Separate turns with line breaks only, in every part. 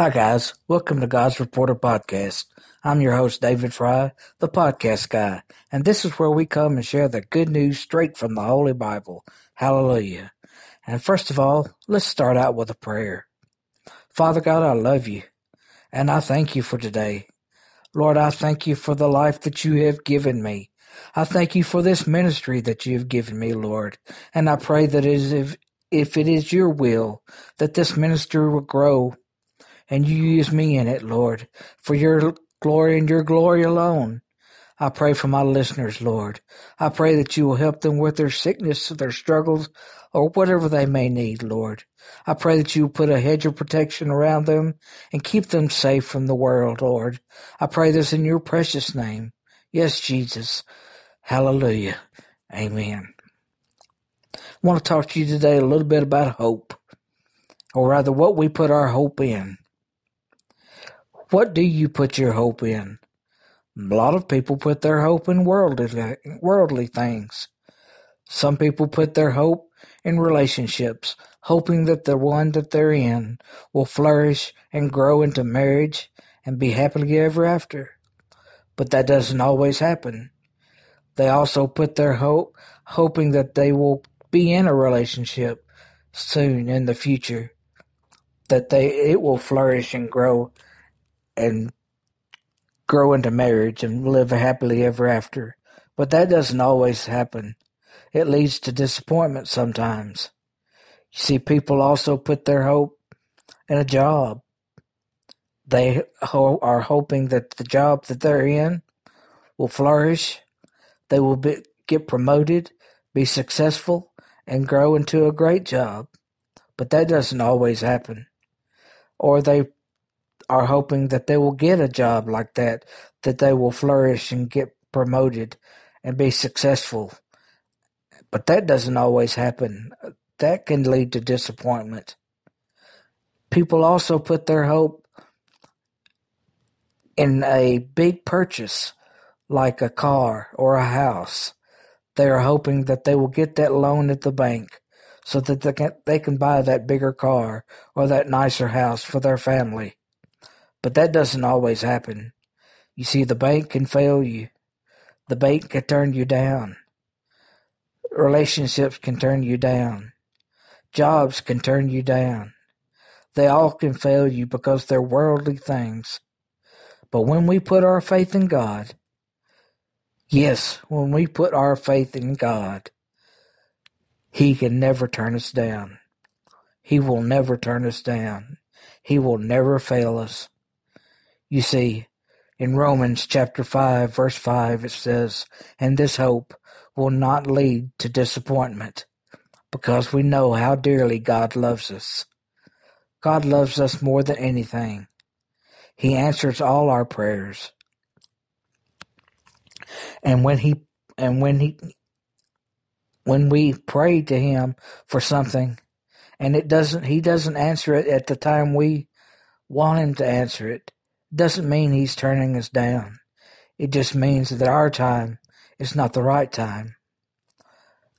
Hi, guys. Welcome to God's Reporter Podcast. I'm your host, David Fry, the podcast guy, and this is where we come and share the good news straight from the Holy Bible. Hallelujah. And first of all, let's start out with a prayer. Father God, I love you, and I thank you for today. Lord, I thank you for the life that you have given me. I thank you for this ministry that you have given me, Lord, and I pray that it is, if, if it is your will, that this ministry will grow and you use me in it, Lord, for your glory and your glory alone. I pray for my listeners, Lord. I pray that you will help them with their sickness, their struggles, or whatever they may need, Lord. I pray that you will put a hedge of protection around them and keep them safe from the world, Lord. I pray this in your precious name. Yes, Jesus. Hallelujah. Amen. I want to talk to you today a little bit about hope, or rather, what we put our hope in. What do you put your hope in? A lot of people put their hope in worldly, worldly things. Some people put their hope in relationships, hoping that the one that they're in will flourish and grow into marriage and be happily ever after. But that doesn't always happen. They also put their hope hoping that they will be in a relationship soon in the future, that they it will flourish and grow and grow into marriage and live happily ever after. But that doesn't always happen. It leads to disappointment sometimes. You see, people also put their hope in a job. They ho- are hoping that the job that they're in will flourish. They will be, get promoted, be successful, and grow into a great job. But that doesn't always happen. Or they are hoping that they will get a job like that, that they will flourish and get promoted and be successful. But that doesn't always happen. That can lead to disappointment. People also put their hope in a big purchase like a car or a house. They are hoping that they will get that loan at the bank so that they can, they can buy that bigger car or that nicer house for their family. But that doesn't always happen. You see, the bank can fail you. The bank can turn you down. Relationships can turn you down. Jobs can turn you down. They all can fail you because they're worldly things. But when we put our faith in God, yes, when we put our faith in God, He can never turn us down. He will never turn us down. He will never fail us. You see, in Romans chapter 5, verse 5, it says, And this hope will not lead to disappointment, because we know how dearly God loves us. God loves us more than anything. He answers all our prayers. And when he and when he when we pray to him for something and it doesn't he doesn't answer it at the time we want him to answer it doesn't mean he's turning us down. It just means that our time is not the right time.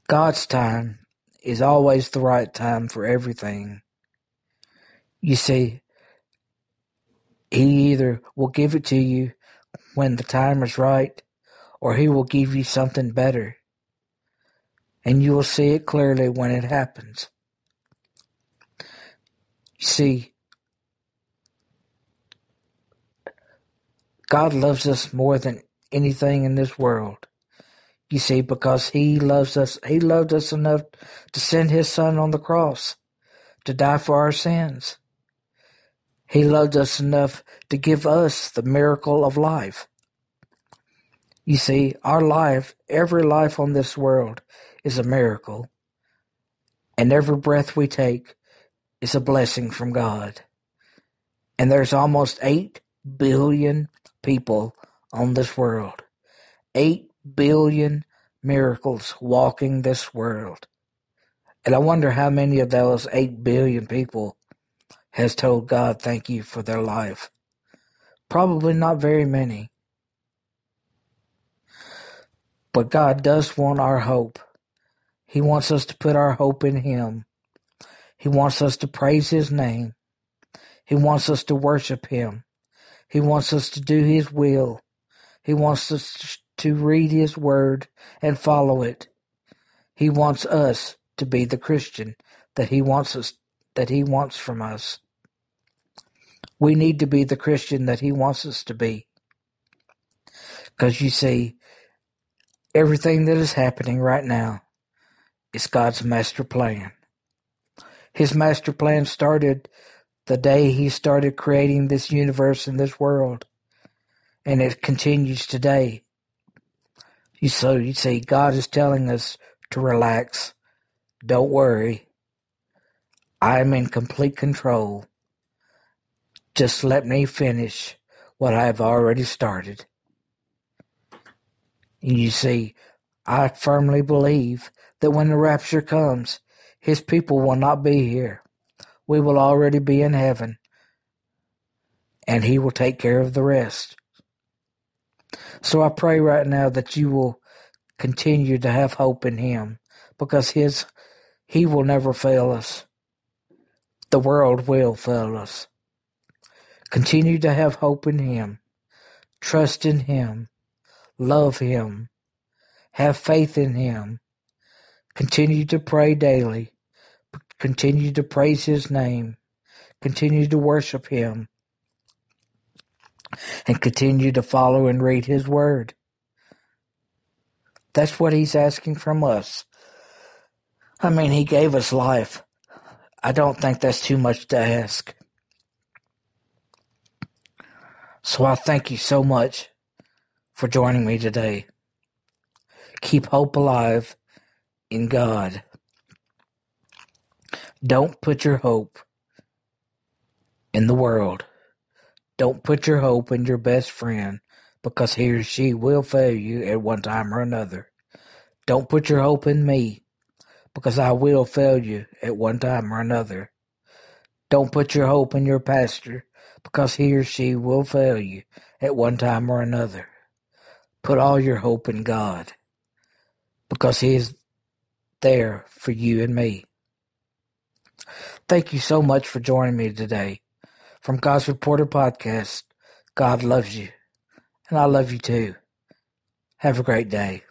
God's time is always the right time for everything. You see, He either will give it to you when the time is right, or He will give you something better. And you will see it clearly when it happens. You see, God loves us more than anything in this world. You see, because He loves us, He loved us enough to send His Son on the cross to die for our sins. He loved us enough to give us the miracle of life. You see, our life, every life on this world, is a miracle. And every breath we take is a blessing from God. And there's almost 8 billion people on this world. Eight billion miracles walking this world. And I wonder how many of those eight billion people has told God thank you for their life. Probably not very many. But God does want our hope. He wants us to put our hope in Him. He wants us to praise His name. He wants us to worship Him. He wants us to do His will. He wants us to read His Word and follow it. He wants us to be the Christian that He wants us that He wants from us. We need to be the Christian that He wants us to be. Because you see, everything that is happening right now is God's master plan. His master plan started the day He started creating this universe and this world, and it continues today. So you see, God is telling us to relax. Don't worry. I'm in complete control. Just let me finish what I have already started. You see, I firmly believe that when the rapture comes, his people will not be here. We will already be in heaven, and he will take care of the rest. So I pray right now that you will continue to have hope in him because his he will never fail us. The world will fail us. Continue to have hope in him. Trust in him. Love him. Have faith in him. Continue to pray daily. Continue to praise his name. Continue to worship him. And continue to follow and read his word. That's what he's asking from us. I mean, he gave us life. I don't think that's too much to ask. So I thank you so much for joining me today. Keep hope alive in God. Don't put your hope in the world. Don't put your hope in your best friend because he or she will fail you at one time or another. Don't put your hope in me because I will fail you at one time or another. Don't put your hope in your pastor because he or she will fail you at one time or another. Put all your hope in God because he is there for you and me. Thank you so much for joining me today. From God's Reporter Podcast, God loves you, and I love you too. Have a great day.